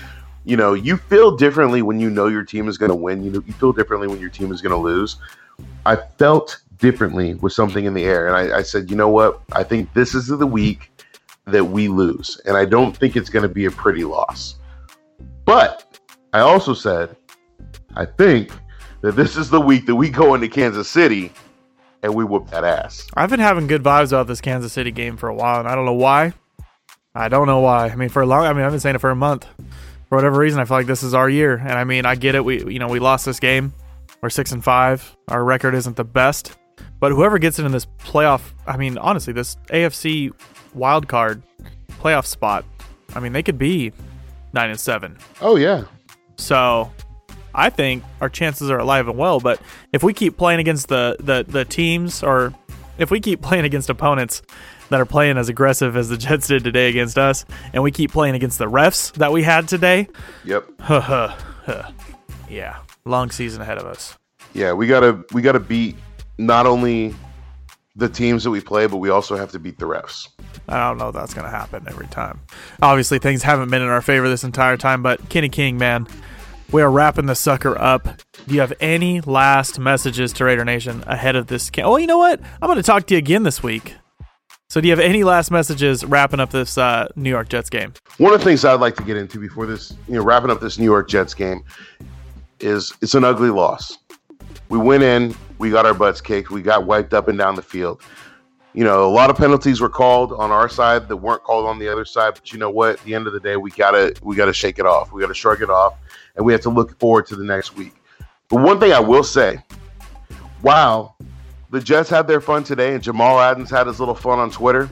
You know, you feel differently when you know your team is going to win. You know, you feel differently when your team is going to lose. I felt differently with something in the air. And I, I said, you know what? I think this is the week that we lose. And I don't think it's going to be a pretty loss. But I also said, I think that this is the week that we go into Kansas City and we whoop that ass. I've been having good vibes about this Kansas City game for a while, and I don't know why. I don't know why. I mean, for a long, I mean, I've been saying it for a month. For whatever reason, I feel like this is our year, and I mean, I get it. We, you know, we lost this game. We're six and five. Our record isn't the best, but whoever gets into this playoff, I mean, honestly, this AFC wild card playoff spot, I mean, they could be nine and seven. Oh, yeah. So I think our chances are alive and well. But if we keep playing against the, the, the teams, or if we keep playing against opponents that are playing as aggressive as the Jets did today against us, and we keep playing against the refs that we had today, Yep. yeah, long season ahead of us. Yeah, we gotta we gotta beat not only the teams that we play, but we also have to beat the refs. I don't know if that's going to happen every time. Obviously, things haven't been in our favor this entire time, but Kenny King, man, we are wrapping the sucker up. Do you have any last messages to Raider Nation ahead of this game? Oh, you know what? I'm going to talk to you again this week. So, do you have any last messages wrapping up this uh, New York Jets game? One of the things I'd like to get into before this, you know, wrapping up this New York Jets game, is it's an ugly loss. We went in, we got our butts kicked, we got wiped up and down the field. You know, a lot of penalties were called on our side that weren't called on the other side. But you know what? At the end of the day, we gotta we gotta shake it off. We gotta shrug it off, and we have to look forward to the next week. But one thing I will say, wow, the Jets had their fun today, and Jamal Adams had his little fun on Twitter.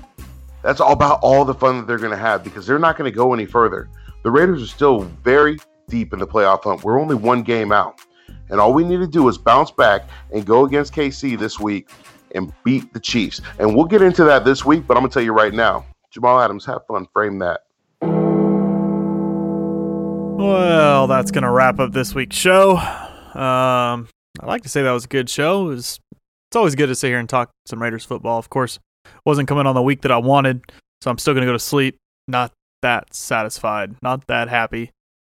That's all about all the fun that they're going to have because they're not going to go any further. The Raiders are still very deep in the playoff hunt. We're only one game out. And all we need to do is bounce back and go against KC this week and beat the Chiefs. And we'll get into that this week, but I'm going to tell you right now Jamal Adams, have fun, frame that. Well, that's going to wrap up this week's show. Um, I'd like to say that was a good show. It was, it's always good to sit here and talk some Raiders football. Of course, wasn't coming on the week that I wanted, so I'm still going to go to sleep. Not that satisfied, not that happy.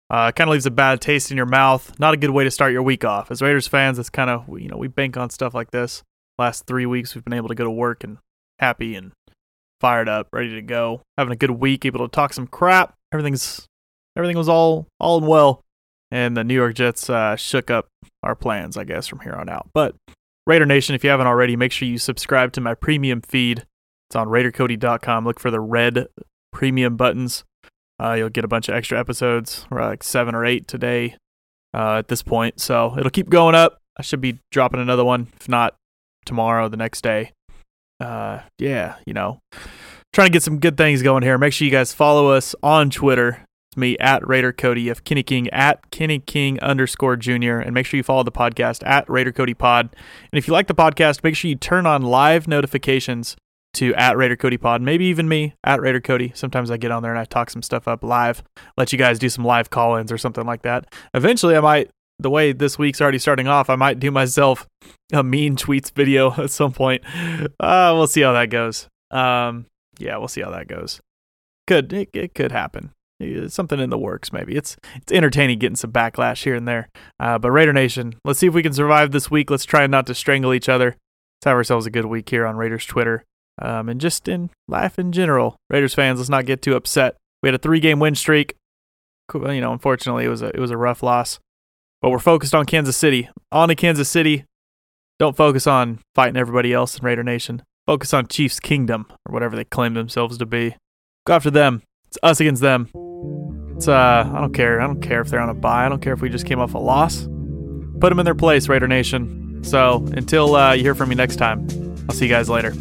Uh, kind of leaves a bad taste in your mouth. Not a good way to start your week off. As Raiders fans, that's kind of you know we bank on stuff like this. Last three weeks, we've been able to go to work and happy and fired up, ready to go, having a good week, able to talk some crap. Everything's everything was all all in well, and the New York Jets uh, shook up our plans, I guess, from here on out. But Raider Nation, if you haven't already, make sure you subscribe to my premium feed. It's on RaiderCody.com. Look for the red premium buttons. Uh, you'll get a bunch of extra episodes, We're like seven or eight today uh, at this point. So it'll keep going up. I should be dropping another one, if not tomorrow, the next day. Uh, yeah, you know, trying to get some good things going here. Make sure you guys follow us on Twitter. It's me at Raider Cody. Have Kenny King at Kenny King underscore Junior, and make sure you follow the podcast at Raider Cody Pod. And if you like the podcast, make sure you turn on live notifications to at Raider Cody Pod, maybe even me at Raider Cody. Sometimes I get on there and I talk some stuff up live, let you guys do some live call ins or something like that. Eventually, I might, the way this week's already starting off, I might do myself a mean tweets video at some point. Uh, we'll see how that goes. Um, yeah, we'll see how that goes. Could it, it could happen. It's something in the works, maybe. It's it's entertaining getting some backlash here and there. Uh, but Raider Nation, let's see if we can survive this week. Let's try not to strangle each other. Let's have ourselves a good week here on Raiders Twitter um, and just in life in general. Raiders fans, let's not get too upset. We had a three-game win streak. You know, unfortunately, it was a it was a rough loss, but we're focused on Kansas City. On to Kansas City. Don't focus on fighting everybody else in Raider Nation. Focus on Chiefs Kingdom or whatever they claim themselves to be. Go after them. It's us against them. It's uh, I don't care. I don't care if they're on a bye. I don't care if we just came off a loss. Put them in their place, Raider Nation. So until uh, you hear from me next time, I'll see you guys later.